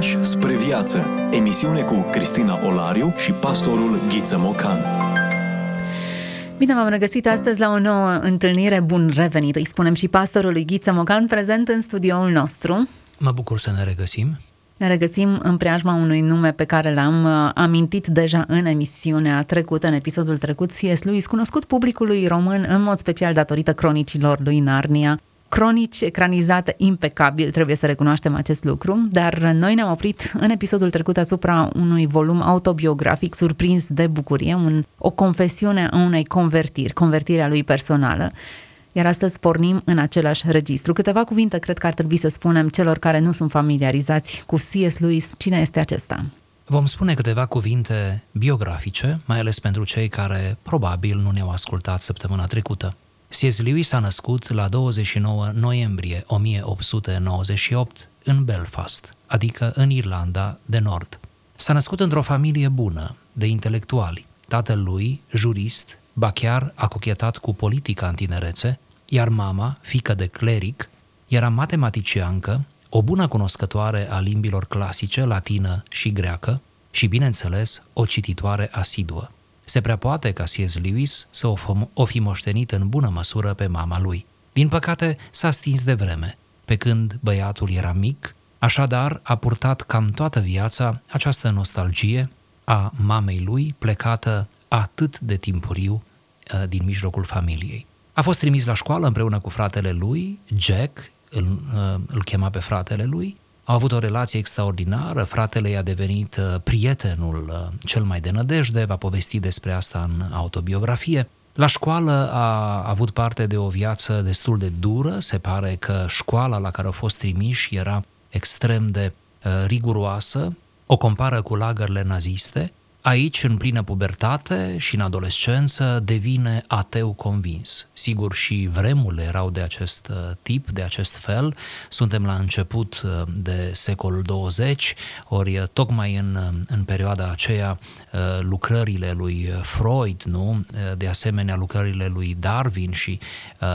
pași spre viață. Emisiune cu Cristina Olariu și pastorul Ghiță Mocan. Bine v-am regăsit astăzi la o nouă întâlnire. Bun revenit, îi spunem și pastorului Ghiță Mocan, prezent în studioul nostru. Mă bucur să ne regăsim. Ne regăsim în preajma unui nume pe care l-am uh, amintit deja în emisiunea trecută, în episodul trecut, C.S. Lewis, cunoscut publicului român în mod special datorită cronicilor lui Narnia, cronici ecranizate impecabil, trebuie să recunoaștem acest lucru, dar noi ne-am oprit în episodul trecut asupra unui volum autobiografic surprins de bucurie, un, o confesiune a unei convertiri, convertirea lui personală. Iar astăzi pornim în același registru. Câteva cuvinte cred că ar trebui să spunem celor care nu sunt familiarizați cu C.S. Lewis. Cine este acesta? Vom spune câteva cuvinte biografice, mai ales pentru cei care probabil nu ne-au ascultat săptămâna trecută. C.S. Lewis s-a născut la 29 noiembrie 1898 în Belfast, adică în Irlanda de Nord. S-a născut într-o familie bună, de intelectuali. Tatăl lui, jurist, ba chiar a cochetat cu politica în tinerețe, iar mama, fică de cleric, era matematiciancă, o bună cunoscătoare a limbilor clasice, latină și greacă și, bineînțeles, o cititoare asiduă. Se prea poate ca C.S. Lewis să o, o fi moștenit în bună măsură pe mama lui. Din păcate, s-a stins de vreme, pe când băiatul era mic, așadar a purtat cam toată viața această nostalgie a mamei lui plecată atât de timpuriu uh, din mijlocul familiei. A fost trimis la școală împreună cu fratele lui, Jack, îl, uh, îl chema pe fratele lui, au avut o relație extraordinară, fratele i-a devenit uh, prietenul uh, cel mai de nădejde, va povesti despre asta în autobiografie. La școală a avut parte de o viață destul de dură, se pare că școala la care au fost trimiși era extrem de uh, riguroasă, o compară cu lagările naziste, Aici, în plină pubertate și în adolescență, devine ateu convins. Sigur, și vremurile erau de acest uh, tip, de acest fel. Suntem la început uh, de secolul 20, ori uh, tocmai în, în perioada aceea lucrările lui Freud, nu? de asemenea lucrările lui Darwin și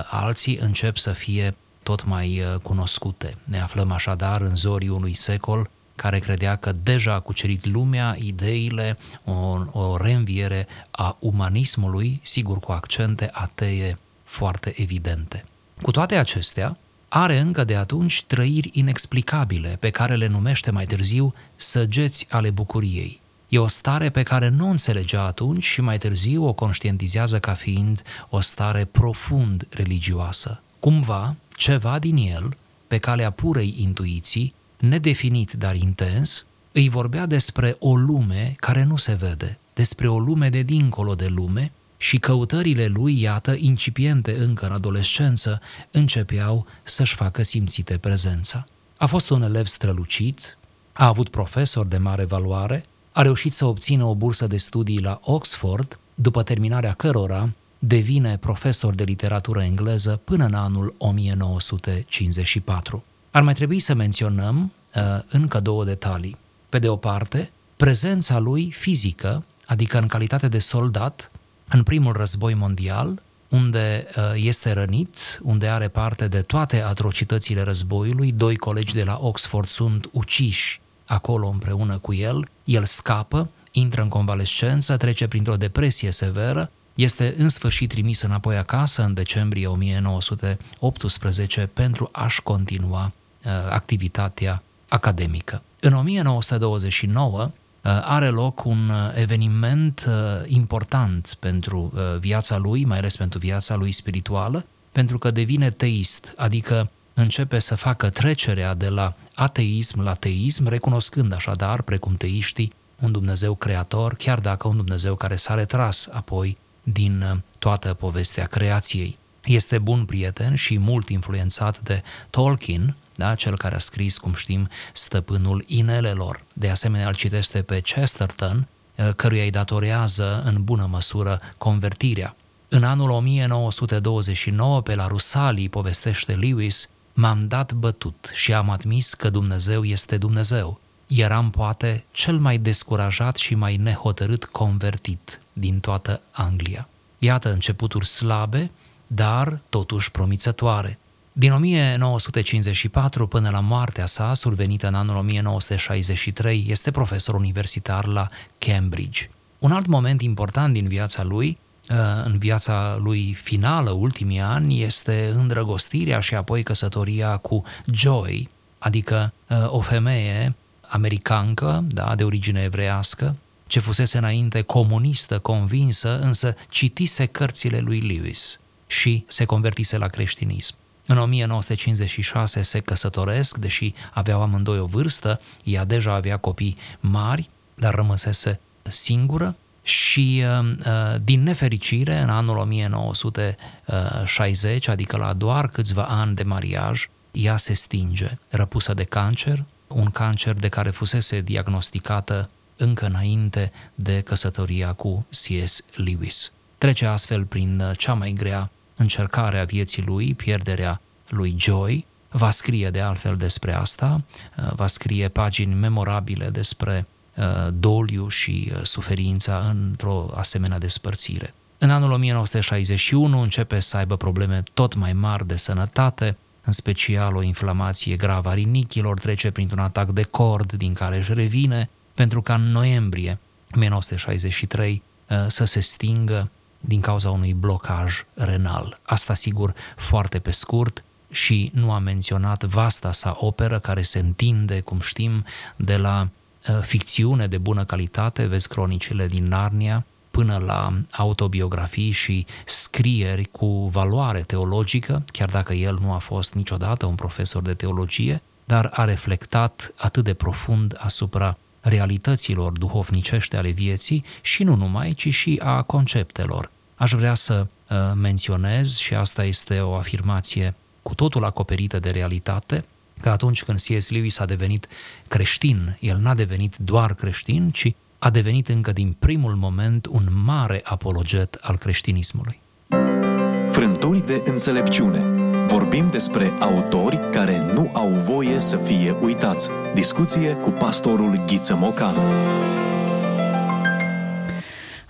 alții încep să fie tot mai cunoscute. Ne aflăm așadar în zorii unui secol care credea că deja a cucerit lumea, ideile, o, o reînviere a umanismului, sigur cu accente atee foarte evidente. Cu toate acestea, are încă de atunci trăiri inexplicabile, pe care le numește mai târziu săgeți ale bucuriei. E o stare pe care nu o înțelegea atunci și mai târziu o conștientizează ca fiind o stare profund religioasă. Cumva, ceva din el, pe calea purei intuiții, nedefinit, dar intens, îi vorbea despre o lume care nu se vede, despre o lume de dincolo de lume și căutările lui, iată, incipiente încă în adolescență, începeau să-și facă simțite prezența. A fost un elev strălucit, a avut profesor de mare valoare, a reușit să obțină o bursă de studii la Oxford, după terminarea cărora devine profesor de literatură engleză până în anul 1954. Ar mai trebui să menționăm uh, încă două detalii. Pe de o parte, prezența lui fizică, adică în calitate de soldat, în primul război mondial, unde uh, este rănit, unde are parte de toate atrocitățile războiului, doi colegi de la Oxford sunt uciși acolo împreună cu el, el scapă, intră în convalescență, trece printr-o depresie severă, este în sfârșit trimis înapoi acasă în decembrie 1918 pentru a-și continua Uh, activitatea academică. În 1929 uh, are loc un uh, eveniment important pentru viața lui, mai ales pentru viața lui spirituală, pentru că devine teist, adică începe să facă trecerea de la ateism la teism, recunoscând așadar, precum teiștii, un Dumnezeu creator, chiar dacă un Dumnezeu care s-a retras apoi din toată povestea creației. Este bun prieten și mult influențat de Tolkien, da? cel care a scris, cum știm, Stăpânul Inelelor. De asemenea, îl citește pe Chesterton, eh, căruia îi datorează în bună măsură convertirea. În anul 1929, pe la Rusalii, povestește Lewis, m-am dat bătut și am admis că Dumnezeu este Dumnezeu. Eram poate cel mai descurajat și mai nehotărât convertit din toată Anglia. Iată începuturi slabe, dar totuși promițătoare. Din 1954 până la moartea sa, survenită în anul 1963, este profesor universitar la Cambridge. Un alt moment important din viața lui, uh, în viața lui finală, ultimii ani, este îndrăgostirea și apoi căsătoria cu Joy, adică uh, o femeie americancă, da, de origine evreiască, ce fusese înainte comunistă convinsă, însă citise cărțile lui Lewis și se convertise la creștinism. În 1956 se căsătoresc, deși aveau amândoi o vârstă, ea deja avea copii mari, dar rămăsese singură și uh, uh, din nefericire în anul 1960, adică la doar câțiva ani de mariaj, ea se stinge, răpusă de cancer, un cancer de care fusese diagnosticată încă înainte de căsătoria cu C.S. Lewis. Trece astfel prin uh, cea mai grea încercare a vieții lui, pierderea lui Joy, va scrie de altfel despre asta, uh, va scrie pagini memorabile despre uh, doliu și suferința într-o asemenea despărțire. În anul 1961 începe să aibă probleme tot mai mari de sănătate, în special o inflamație gravă a rinichilor, trece printr-un atac de cord din care își revine, pentru ca în noiembrie 1963 uh, să se stingă din cauza unui blocaj renal. Asta sigur foarte pe scurt și nu a menționat vasta sa operă care se întinde, cum știm, de la uh, ficțiune de bună calitate, vezi cronicile din Narnia, până la autobiografii și scrieri cu valoare teologică, chiar dacă el nu a fost niciodată un profesor de teologie, dar a reflectat atât de profund asupra realităților duhovnicești ale vieții și nu numai, ci și a conceptelor. Aș vrea să uh, menționez, și asta este o afirmație cu totul acoperită de realitate, că atunci când C.S. Lewis a devenit creștin, el n-a devenit doar creștin, ci a devenit încă din primul moment un mare apologet al creștinismului. Frânturi de înțelepciune Vorbim despre autori care nu au voie să fie uitați. Discuție cu pastorul Ghiță Mocan.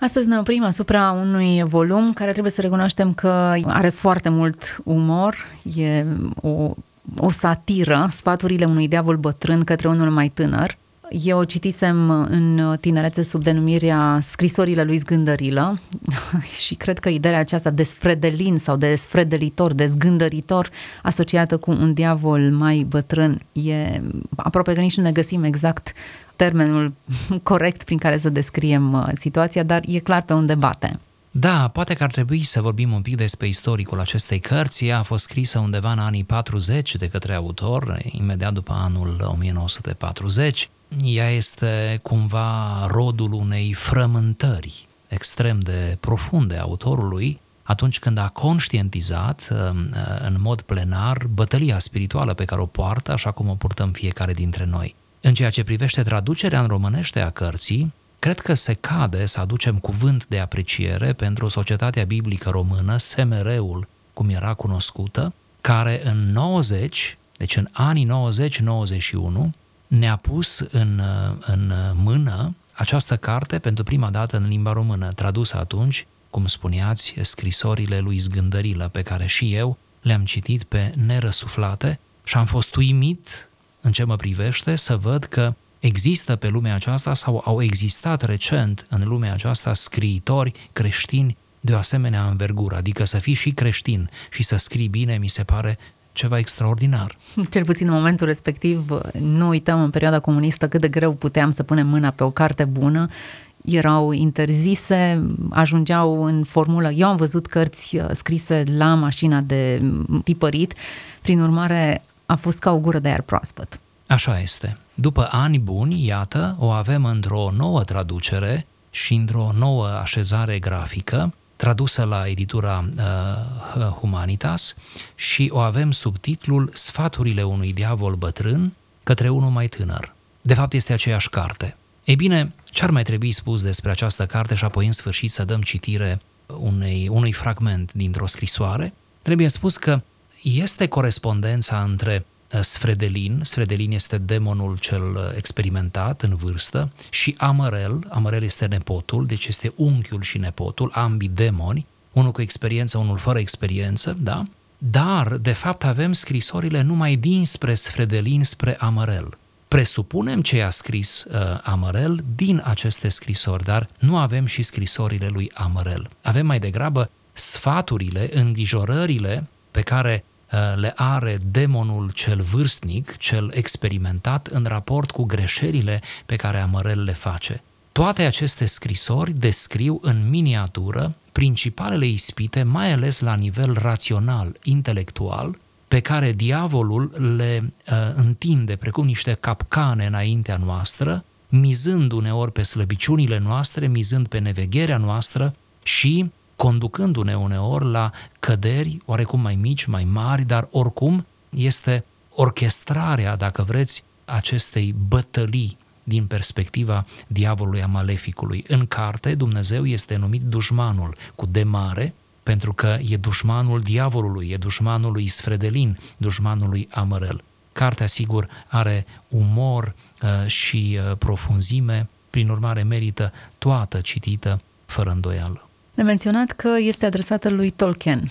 Astăzi ne oprim asupra unui volum care trebuie să recunoaștem că are foarte mult umor, e o, o satiră, sfaturile unui diavol bătrân către unul mai tânăr. Eu o citisem în tinerețe sub denumirea Scrisorile lui Zgândărilă și cred că ideea aceasta de sfredelin sau de sfredelitor, de zgândăritor asociată cu un diavol mai bătrân e aproape că nici nu ne găsim exact termenul corect prin care să descriem uh, situația, dar e clar pe unde bate. Da, poate că ar trebui să vorbim un pic despre istoricul acestei cărți. Ea a fost scrisă undeva în anii 40 de către autor, imediat după anul 1940 ea este cumva rodul unei frământări extrem de profunde a autorului atunci când a conștientizat um, uh, în mod plenar bătălia spirituală pe care o poartă, așa cum o purtăm fiecare dintre noi. În ceea ce privește traducerea în românește a cărții, cred că se cade să aducem cuvânt de apreciere pentru societatea biblică română, SMR-ul, cum era cunoscută, care în 90, deci în anii 90-91, ne-a pus în, în mână această carte pentru prima dată în limba română, tradusă atunci, cum spuneați, scrisorile lui Zgândărilă, pe care și eu le-am citit pe nerăsuflate și am fost uimit în ce mă privește să văd că există pe lumea aceasta sau au existat recent în lumea aceasta scriitori creștini de o asemenea învergură, adică să fii și creștin și să scrii bine, mi se pare ceva extraordinar. Cel puțin în momentul respectiv, nu uităm în perioada comunistă cât de greu puteam să punem mâna pe o carte bună, erau interzise, ajungeau în formulă. Eu am văzut cărți uh, scrise la mașina de tipărit, prin urmare a fost ca o gură de aer proaspăt. Așa este. După ani buni, iată, o avem într-o nouă traducere și într-o nouă așezare grafică, tradusă la editura uh, Humanitas și o avem sub titlul Sfaturile unui diavol bătrân către unul mai tânăr. De fapt, este aceeași carte. Ei bine, ce ar mai trebui spus despre această carte și apoi în sfârșit să dăm citire unei, unui fragment dintr-o scrisoare? Trebuie spus că este corespondența între Uh, Sfredelin, Sfredelin este demonul cel uh, experimentat în vârstă, și Amărel, Amărel este nepotul, deci este unchiul și nepotul, ambii demoni, unul cu experiență, unul fără experiență, da? dar de fapt avem scrisorile numai dinspre Sfredelin spre Amărel. Presupunem ce a scris uh, Amărel din aceste scrisori, dar nu avem și scrisorile lui Amărel. Avem mai degrabă sfaturile, îngrijorările pe care uh, le are demonul cel vârstnic, cel experimentat în raport cu greșelile pe care Amărel le face. Toate aceste scrisori descriu în miniatură principalele ispite, mai ales la nivel rațional, intelectual, pe care diavolul le uh, întinde precum niște capcane înaintea noastră, mizând uneori pe slăbiciunile noastre, mizând pe nevegherea noastră și conducându-ne uneori la căderi oarecum mai mici, mai mari, dar oricum este orchestrarea, dacă vreți, acestei bătălii din perspectiva diavolului a maleficului. În carte, Dumnezeu este numit dușmanul cu de mare, pentru că e dușmanul diavolului, e dușmanul lui Sfredelin, dușmanul lui Amărel. Cartea, sigur, are umor uh, și uh, profunzime, prin urmare merită toată citită, fără îndoială. Ne menționat că este adresată lui Tolkien.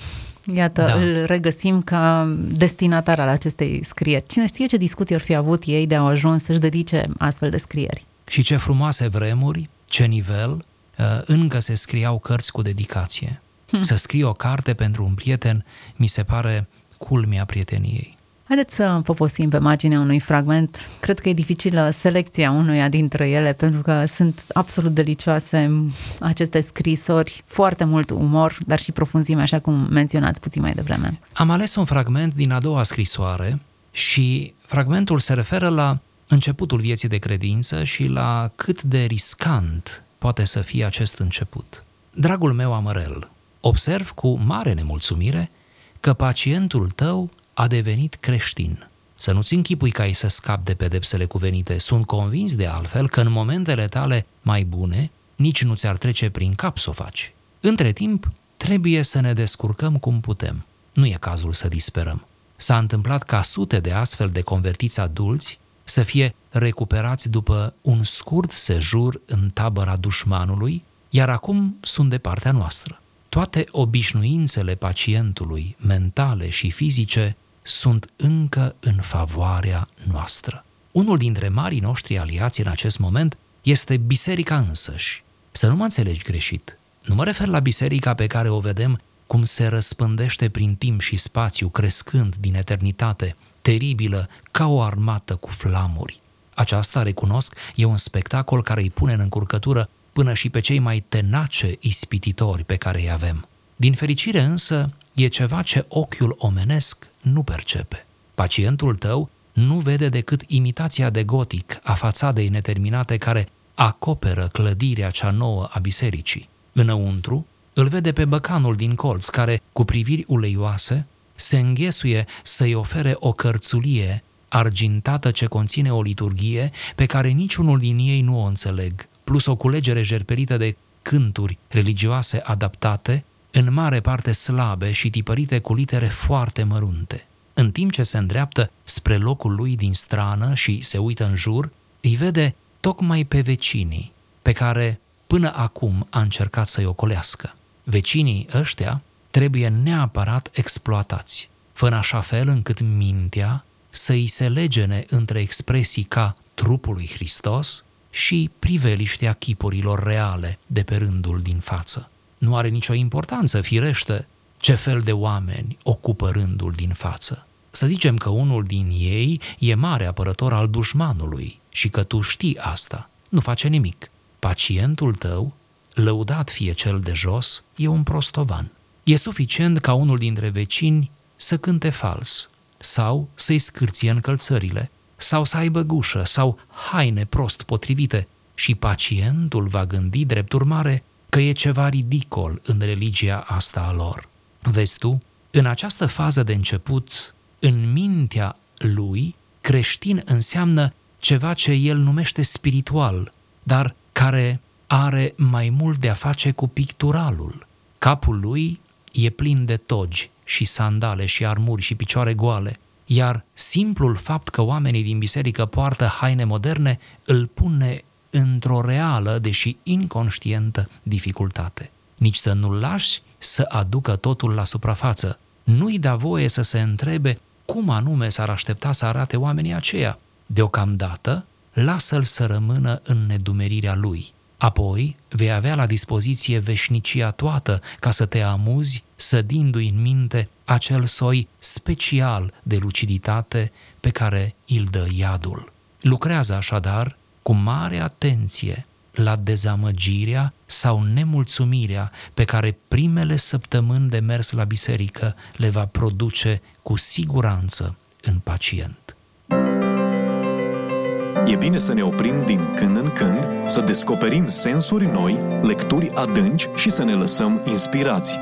Iată, da. îl regăsim ca destinatar al acestei scrieri. Cine știe ce discuții ar fi avut ei de a ajuns să-și dedice astfel de scrieri. Și ce frumoase vremuri, ce nivel, uh, încă se scriau cărți cu dedicație. Hm. Să scrii o carte pentru un prieten mi se pare culmea prieteniei. Haideți să poposim pe marginea unui fragment. Cred că e dificilă selecția unuia dintre ele, pentru că sunt absolut delicioase aceste scrisori, foarte mult umor, dar și profunzime, așa cum menționați puțin mai devreme. Am ales un fragment din a doua scrisoare și fragmentul se referă la începutul vieții de credință și la cât de riscant poate să fie acest început. Dragul meu Amărel, observ cu mare nemulțumire că pacientul tău a devenit creștin. Să nu-ți închipui că ai să scapi de pedepsele cuvenite. Sunt convins de altfel că în momentele tale mai bune, nici nu ți-ar trece prin cap să o faci. Între timp, trebuie să ne descurcăm cum putem. Nu e cazul să disperăm. S-a întâmplat ca sute de astfel de convertiți adulți să fie recuperați după un scurt sejur în tabăra dușmanului, iar acum sunt de partea noastră. Toate obișnuințele pacientului, mentale și fizice, sunt încă în favoarea noastră. Unul dintre marii noștri aliați în acest moment este biserica însăși. Să nu mă înțelegi greșit. Nu mă refer la biserica pe care o vedem cum se răspândește prin timp și spațiu, crescând din eternitate, teribilă, ca o armată cu flamuri. Aceasta, recunosc, e un spectacol care îi pune în încurcătură până și pe cei mai tenace ispititori pe care îi avem. Din fericire însă, e ceva ce ochiul omenesc nu percepe. Pacientul tău nu vede decât imitația de gotic a fațadei neterminate care acoperă clădirea cea nouă a bisericii. Înăuntru, îl vede pe băcanul din colț care, cu priviri uleioase, se înghesuie să-i ofere o cărțulie argintată ce conține o liturghie pe care niciunul din ei nu o înțeleg, plus o culegere jerperită de cânturi religioase adaptate în mare parte slabe și tipărite cu litere foarte mărunte. În timp ce se îndreaptă spre locul lui din strană și se uită în jur, îi vede tocmai pe vecinii pe care până acum a încercat să-i ocolească. Vecinii ăștia trebuie neapărat exploatați, fără așa fel încât mintea să îi se legene între expresii ca trupul lui Hristos și priveliștea chipurilor reale de pe rândul din față. Nu are nicio importanță, firește, ce fel de oameni ocupă rândul din față. Să zicem că unul din ei e mare apărător al dușmanului și că tu știi asta. Nu face nimic. Pacientul tău, lăudat fie cel de jos, e un prostovan. E suficient ca unul dintre vecini să cânte fals sau să-i scârție încălțările sau să aibă gușă sau haine prost potrivite și pacientul va gândi drept urmare că e ceva ridicol în religia asta a lor. Vezi tu, în această fază de început, în mintea lui, creștin înseamnă ceva ce el numește spiritual, dar care are mai mult de a face cu picturalul. Capul lui e plin de togi și sandale și armuri și picioare goale, iar simplul fapt că oamenii din biserică poartă haine moderne îl pune într-o reală, deși inconștientă, dificultate. Nici să nu-l lași să aducă totul la suprafață, nu-i da voie să se întrebe cum anume s-ar aștepta să arate oamenii aceia. Deocamdată, lasă-l să rămână în nedumerirea lui. Apoi vei avea la dispoziție veșnicia toată ca să te amuzi, sădindu-i în minte acel soi special de luciditate pe care îl dă iadul. Lucrează așadar cu mare atenție la dezamăgirea sau nemulțumirea pe care primele săptămâni de mers la biserică le va produce cu siguranță în pacient. E bine să ne oprim din când în când, să descoperim sensuri noi, lecturi adânci și să ne lăsăm inspirați.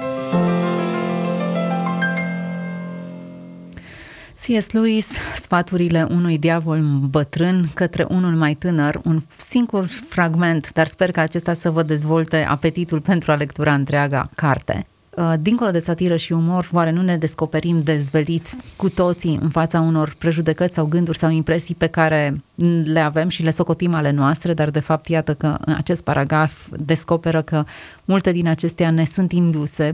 C.S. Lewis, sfaturile unui diavol bătrân către unul mai tânăr, un singur fragment, dar sper că acesta să vă dezvolte apetitul pentru a lectura întreaga carte. Uh, dincolo de satiră și umor, oare nu ne descoperim dezveliți cu toții în fața unor prejudecăți sau gânduri sau impresii pe care le avem și le socotim ale noastre, dar de fapt iată că în acest paragraf descoperă că multe din acestea ne sunt induse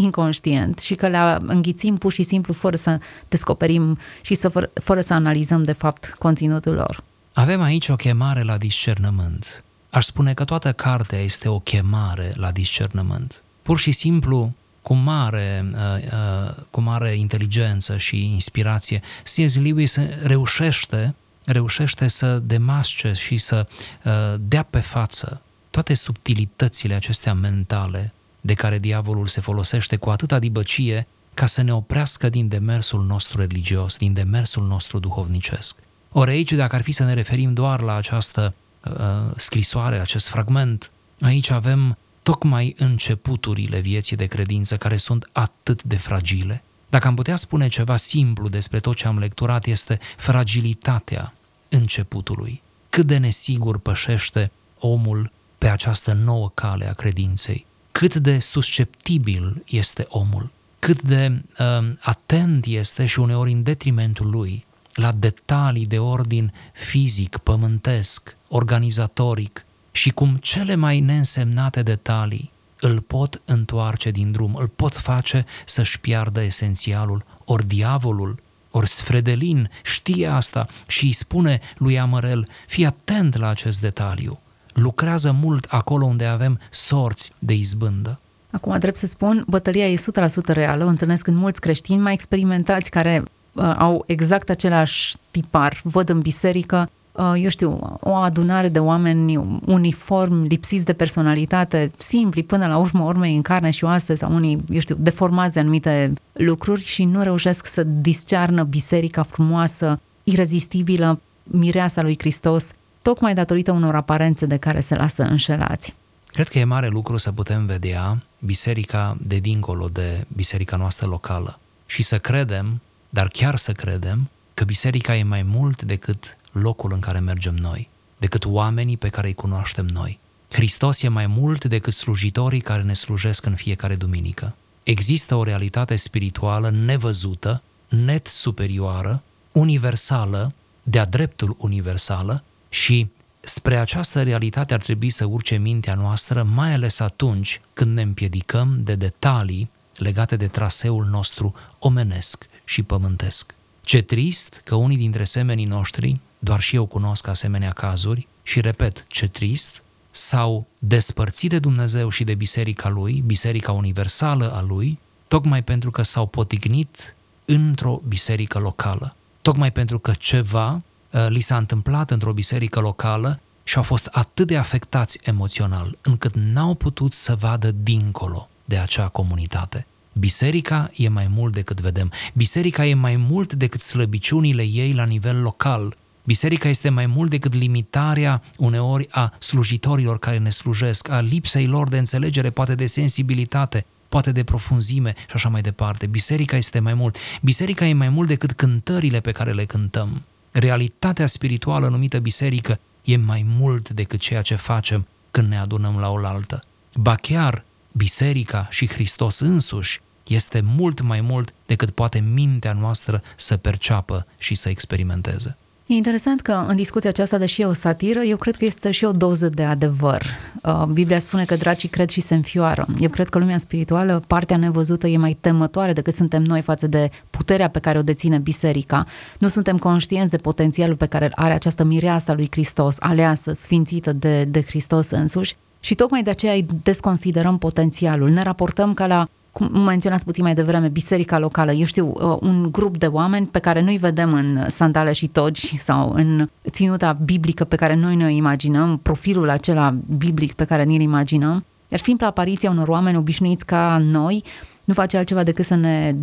inconștient și că le înghițim pur și simplu fără să descoperim și să, fără, fără să analizăm de fapt conținutul lor. Avem aici o chemare la discernământ. Aș spune că toată cartea este o chemare la discernământ. Pur și simplu, cu mare, uh, uh, cu mare inteligență și inspirație, C.S. Lewis reușește, reușește să demasce și să uh, dea pe față toate subtilitățile acestea mentale de care diavolul se folosește cu atâta dibăcie ca să ne oprească din demersul nostru religios, din demersul nostru duhovnicesc. Ori aici, dacă ar fi să ne referim doar la această uh, scrisoare, acest fragment, aici avem tocmai începuturile vieții de credință care sunt atât de fragile. Dacă am putea spune ceva simplu despre tot ce am lecturat, este fragilitatea începutului. Cât de nesigur pășește omul pe această nouă cale a credinței cât de susceptibil este omul, cât de uh, atent este și uneori în detrimentul lui la detalii de ordin fizic, pământesc, organizatoric și cum cele mai neînsemnate detalii îl pot întoarce din drum, îl pot face să-și piardă esențialul, ori diavolul, ori Sfredelin știe asta și îi spune lui Amărel, fii atent la acest detaliu lucrează mult acolo unde avem sorți de izbândă. Acum, drept să spun, bătălia e 100% reală. O întâlnesc în mulți creștini mai experimentați care uh, au exact același tipar. Văd în biserică, uh, eu știu, o adunare de oameni uniform, lipsiți de personalitate, simpli, până la urmă urmei în carne și oase, sau unii, eu știu, deformați anumite lucruri și nu reușesc să discearnă biserica frumoasă, irezistibilă, mireasa lui Hristos tocmai datorită unor aparențe de care se lasă înșelați. Cred că e mare lucru să putem vedea biserica de dincolo de biserica noastră locală și să credem, dar chiar să credem, că biserica e mai mult decât locul în care mergem noi, decât oamenii pe care îi cunoaștem noi. Hristos e mai mult decât slujitorii care ne slujesc în fiecare duminică. Există o realitate spirituală nevăzută, net superioară, universală, de-a dreptul universală, și spre această realitate ar trebui să urce mintea noastră, mai ales atunci când ne împiedicăm de detalii legate de traseul nostru omenesc și pământesc. Ce trist că unii dintre semenii noștri, doar și eu cunosc asemenea cazuri, și repet, ce trist, s-au despărțit de Dumnezeu și de biserica lui, biserica universală a lui, tocmai pentru că s-au potignit într-o biserică locală. Tocmai pentru că ceva Uh, li s-a întâmplat într-o biserică locală și au fost atât de afectați emoțional încât n-au putut să vadă dincolo de acea comunitate. Biserica e mai mult decât vedem. Biserica e mai mult decât slăbiciunile ei la nivel local. Biserica este mai mult decât limitarea uneori a slujitorilor care ne slujesc, a lipsei lor de înțelegere, poate de sensibilitate, poate de profunzime și așa mai departe. Biserica este mai mult. Biserica e mai mult decât cântările pe care le cântăm. Realitatea spirituală numită biserică e mai mult decât ceea ce facem când ne adunăm la oaltă. Ba chiar biserica și Hristos însuși este mult mai mult decât poate mintea noastră să perceapă și să experimenteze. E interesant că în discuția aceasta, deși e o satiră, eu cred că este și o doză de adevăr. Uh, Biblia spune că dracii cred și se înfioară. Eu cred că lumea spirituală, partea nevăzută, e mai temătoare decât suntem noi față de puterea pe care o deține biserica. Nu suntem conștienți de potențialul pe care are această mireasă lui Hristos, aleasă, sfințită de, de Hristos însuși. Și tocmai de aceea îi desconsiderăm potențialul. Ne raportăm ca la cum menționați puțin mai devreme, biserica locală, eu știu, uh, un grup de oameni pe care nu-i vedem în sandale și togi sau în ținuta biblică pe care noi ne imaginăm, profilul acela biblic pe care ni-l imaginăm, iar simpla apariția unor oameni obișnuiți ca noi nu face altceva decât să ne,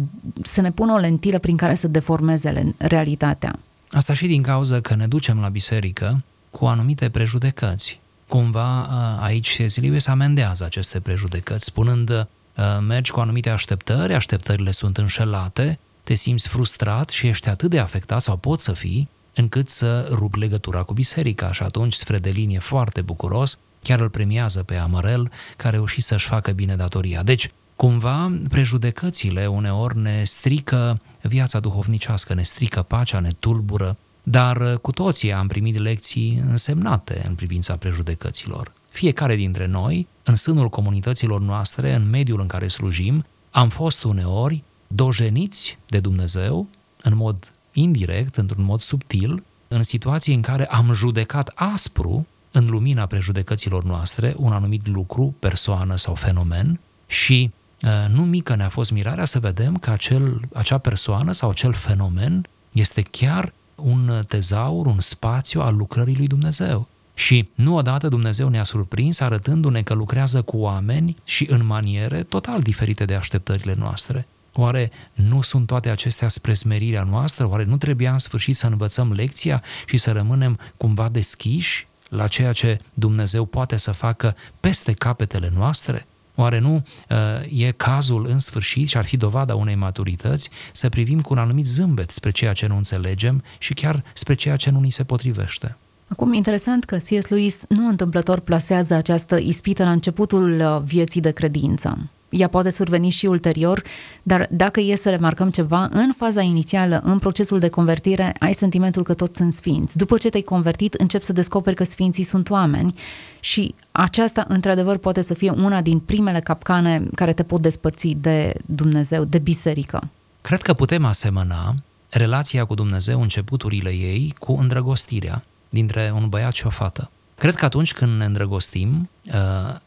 să ne pună o lentilă prin care să deformeze realitatea. Asta și din cauza că ne ducem la biserică cu anumite prejudecăți. Cumva uh, aici C.S. Lewis amendează aceste prejudecăți, spunând Uh, mergi cu anumite așteptări, așteptările sunt înșelate, te simți frustrat și ești atât de afectat sau poți să fii, încât să rup legătura cu biserica și atunci Sfredelin e foarte bucuros, chiar îl premiază pe Amărel, care a reușit să-și facă bine datoria. Deci, cumva, prejudecățile uneori ne strică viața duhovnicească, ne strică pacea, ne tulbură, dar uh, cu toții am primit lecții însemnate în privința prejudecăților. Fiecare dintre noi, în sânul comunităților noastre, în mediul în care slujim, am fost uneori dojeniți de Dumnezeu în mod indirect, într-un mod subtil, în situații în care am judecat aspru, în lumina prejudecăților noastre, un anumit lucru, persoană sau fenomen și uh, nu mică ne-a fost mirarea să vedem că acel, acea persoană sau acel fenomen este chiar un tezaur, un spațiu al lucrării lui Dumnezeu. Și nu odată Dumnezeu ne-a surprins arătându-ne că lucrează cu oameni și în maniere total diferite de așteptările noastre. Oare nu sunt toate acestea spre smerirea noastră? Oare nu trebuia în sfârșit să învățăm lecția și să rămânem cumva deschiși la ceea ce Dumnezeu poate să facă peste capetele noastre? Oare nu uh, e cazul în sfârșit și ar fi dovada unei maturități să privim cu un anumit zâmbet spre ceea ce nu înțelegem și chiar spre ceea ce nu ni se potrivește? Acum, interesant că C.S. Lewis nu întâmplător plasează această ispită la începutul uh, vieții de credință. Ea poate surveni și ulterior, dar dacă e să remarcăm ceva, în faza inițială, în procesul de convertire, ai sentimentul că toți sunt sfinți. După ce te-ai convertit, începi să descoperi că sfinții sunt oameni și aceasta, într-adevăr, poate să fie una din primele capcane care te pot despărți de Dumnezeu, de biserică. Cred că putem asemăna relația cu Dumnezeu, începuturile ei, cu îndrăgostirea dintre un băiat și o fată. Cred că atunci când ne îndrăgostim, uh,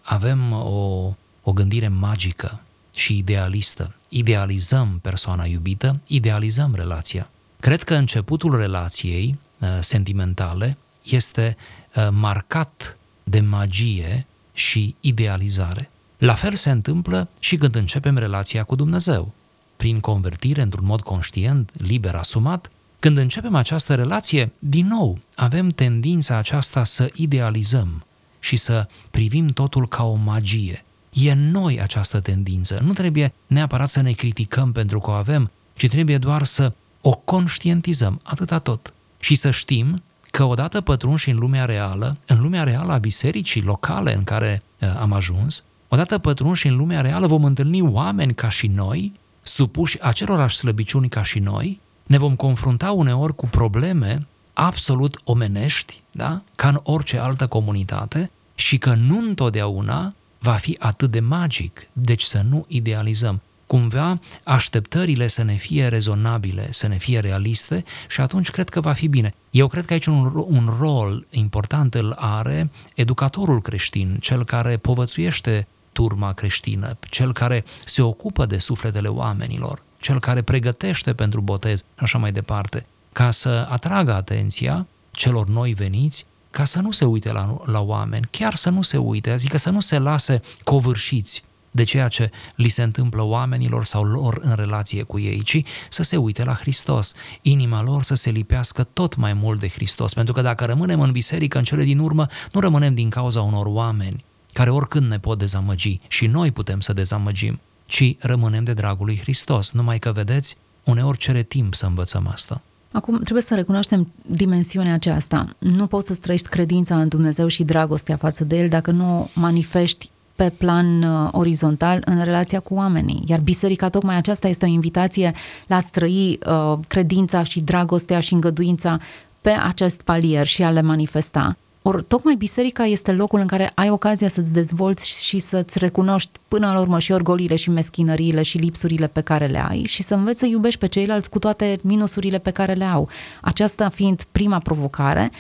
avem o, o gândire magică și idealistă. Idealizăm persoana iubită, idealizăm relația. Cred că începutul relației uh, sentimentale este uh, marcat de magie și idealizare. La fel se întâmplă și când începem relația cu Dumnezeu. Prin convertire, într-un mod conștient, liber, asumat, când începem această relație, din nou, avem tendința aceasta să idealizăm și să privim totul ca o magie. E în noi această tendință. Nu trebuie neapărat să ne criticăm pentru că o avem, ci trebuie doar să o conștientizăm, atâta tot. Și să știm că odată pătrunși în lumea reală, în lumea reală a bisericii locale în care uh, am ajuns, odată pătrunși în lumea reală vom întâlni oameni ca și noi, supuși acelorași slăbiciuni ca și noi, ne vom confrunta uneori cu probleme absolut omenești, da? ca în orice altă comunitate, și că nu întotdeauna va fi atât de magic, deci să nu idealizăm. Cumva așteptările să ne fie rezonabile, să ne fie realiste și atunci cred că va fi bine. Eu cred că aici un, un rol important îl are educatorul creștin, cel care povățuiește turma creștină, cel care se ocupă de sufletele oamenilor cel care pregătește pentru botez și așa mai departe, ca să atragă atenția celor noi veniți, ca să nu se uite la, la oameni, chiar să nu se uite, adică să nu se lase covârșiți de ceea ce li se întâmplă oamenilor sau lor în relație cu ei, ci să se uite la Hristos, inima lor să se lipească tot mai mult de Hristos, pentru că dacă rămânem în biserică în cele din urmă, nu rămânem din cauza unor oameni care oricând ne pot dezamăgi și noi putem să dezamăgim, ci rămânem de dragul lui Hristos. Numai că, vedeți, uneori cere timp să învățăm asta. Acum, trebuie să recunoaștem dimensiunea aceasta. Nu poți să străiești credința în Dumnezeu și dragostea față de El dacă nu manifesti pe plan uh, orizontal în relația cu oamenii. Iar biserica, tocmai aceasta este o invitație la a străi uh, credința și dragostea și îngăduința pe acest palier și a le manifesta. Ori tocmai biserica este locul în care ai ocazia să-ți dezvolți și să-ți recunoști până la urmă și orgolile și meschinăriile și lipsurile pe care le ai și să înveți să iubești pe ceilalți cu toate minusurile pe care le au. Aceasta fiind prima provocare,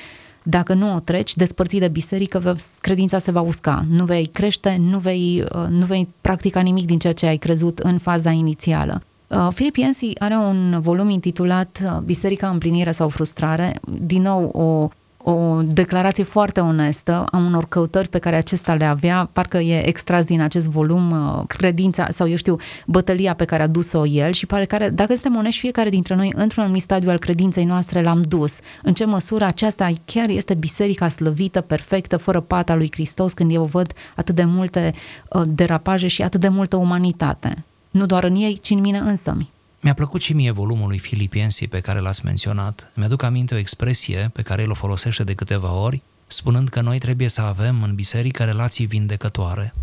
dacă nu o treci, despărțit de biserică, credința se va usca. Nu vei crește, nu vei, uh, nu vei practica nimic din ceea ce ai crezut în faza inițială. Uh, Philip Yancey are un volum intitulat uh, Biserica, împlinire sau frustrare, din nou o o declarație foarte onestă a unor căutări pe care acesta le avea, parcă e extras din acest volum uh, credința sau eu știu, bătălia pe care a dus-o el și pare care, dacă suntem onești, fiecare dintre noi într-un anumit stadiu al credinței noastre l-am dus. În ce măsură aceasta chiar este biserica slăvită, perfectă, fără pata lui Hristos, când eu văd atât de multe uh, derapaje și atât de multă umanitate. Nu doar în ei, ci în mine însămi. Mi-a plăcut și mie volumul lui Filipiensi pe care l-ați menționat. Mi-aduc aminte o expresie pe care el o folosește de câteva ori, spunând că noi trebuie să avem în biserică relații vindecătoare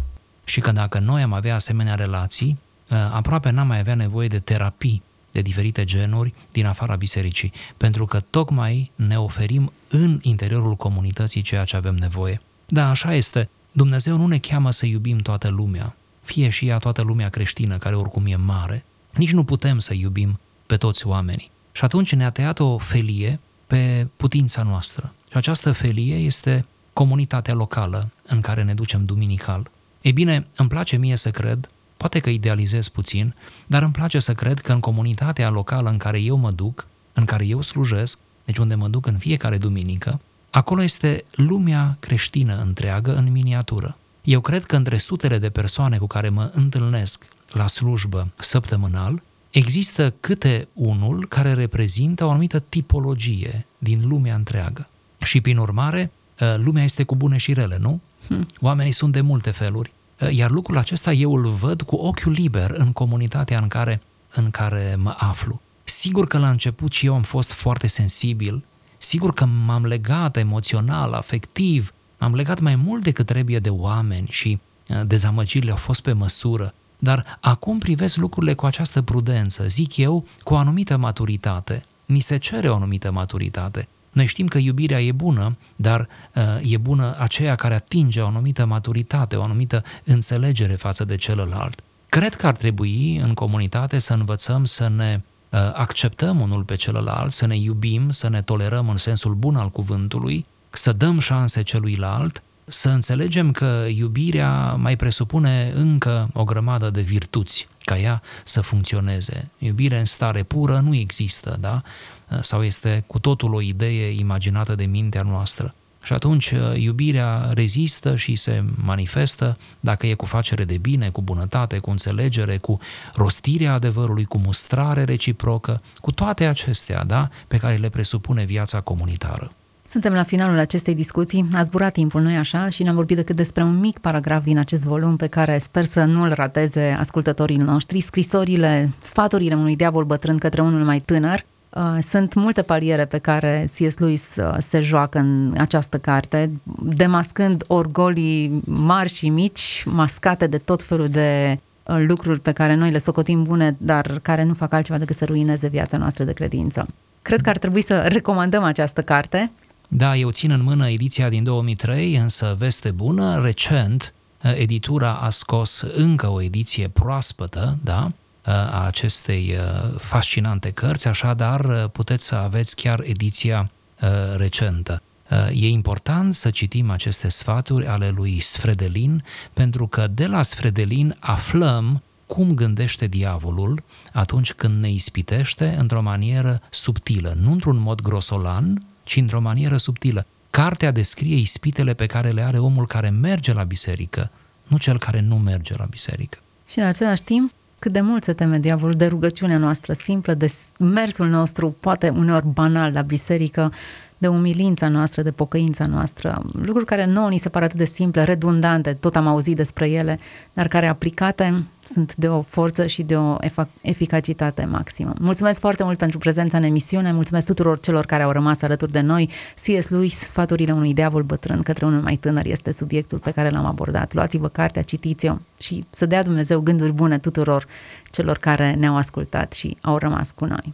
și că dacă noi am avea asemenea relații, ă, aproape n-am mai avea nevoie de terapii de diferite genuri din afara bisericii, pentru că tocmai ne oferim în interiorul comunității ceea ce avem nevoie. Da, așa este. Dumnezeu nu ne cheamă să iubim toată lumea, fie și ea toată lumea creștină, care oricum e mare, nici nu putem să iubim pe toți oamenii. Și atunci ne-a tăiat o felie pe putința noastră. Și această felie este comunitatea locală în care ne ducem duminical. Ei bine, îmi place mie să cred, poate că idealizez puțin, dar îmi place să cred că în comunitatea locală în care eu mă duc, în care eu slujesc, deci unde mă duc în fiecare duminică, acolo este lumea creștină întreagă în miniatură. Eu cred că între sutele de persoane cu care mă întâlnesc la slujbă săptămânal, există câte unul care reprezintă o anumită tipologie din lumea întreagă. Și prin urmare, ă, lumea este cu bune și rele, nu? Hmm. Oamenii sunt de multe feluri. Ă, iar lucrul acesta eu îl văd cu ochiul liber în comunitatea în care, în care mă aflu. Sigur că la început și eu am fost foarte sensibil, sigur că m-am legat emoțional, afectiv, m-am legat mai mult decât trebuie de oameni și ă, dezamăgirile au fost pe măsură, dar acum privesc lucrurile cu această prudență, zic eu, cu o anumită maturitate. Ni se cere o anumită maturitate. Noi știm că iubirea e bună, dar uh, e bună aceea care atinge o anumită maturitate, o anumită înțelegere față de celălalt. Cred că ar trebui în comunitate să învățăm să ne uh, acceptăm unul pe celălalt, să ne iubim, să ne tolerăm în sensul bun al cuvântului, să dăm șanse celuilalt să înțelegem că iubirea mai presupune încă o grămadă de virtuți ca ea să funcționeze. Iubire în stare pură nu există, da? Sau este cu totul o idee imaginată de mintea noastră. Și atunci iubirea rezistă și se manifestă dacă e cu facere de bine, cu bunătate, cu înțelegere, cu rostirea adevărului, cu mustrare reciprocă, cu toate acestea, da, pe care le presupune viața comunitară. Suntem la finalul acestei discuții, a zburat timpul, noi așa, și ne-am vorbit decât despre un mic paragraf din acest volum pe care sper să nu-l rateze ascultătorii noștri, scrisorile, sfaturile unui diavol bătrân către unul mai tânăr. Uh, sunt multe paliere pe care C.S. Lewis uh, se joacă în această carte, demascând orgolii mari și mici, mascate de tot felul de uh, lucruri pe care noi le socotim bune, dar care nu fac altceva decât să ruineze viața noastră de credință. Cred că ar trebui să recomandăm această carte da, eu țin în mână ediția din 2003, însă veste bună, recent editura a scos încă o ediție proaspătă, da, a acestei fascinante cărți, așadar puteți să aveți chiar ediția recentă. E important să citim aceste sfaturi ale lui Sfredelin, pentru că de la Sfredelin aflăm cum gândește diavolul atunci când ne ispitește într-o manieră subtilă, nu într-un mod grosolan, ci într-o manieră subtilă. Cartea descrie ispitele pe care le are omul care merge la biserică, nu cel care nu merge la biserică. Și în același timp, cât de mult se teme diavolul de rugăciunea noastră simplă, de mersul nostru, poate uneori banal la biserică, de umilința noastră, de pocăința noastră, lucruri care nouă ni se pare atât de simple, redundante, tot am auzit despre ele, dar care aplicate sunt de o forță și de o eficacitate maximă. Mulțumesc foarte mult pentru prezența în emisiune, mulțumesc tuturor celor care au rămas alături de noi. C.S. Lewis, Sfaturile unui diavol bătrân către unul mai tânăr este subiectul pe care l-am abordat. Luați-vă cartea, citiți-o și să dea Dumnezeu gânduri bune tuturor celor care ne-au ascultat și au rămas cu noi.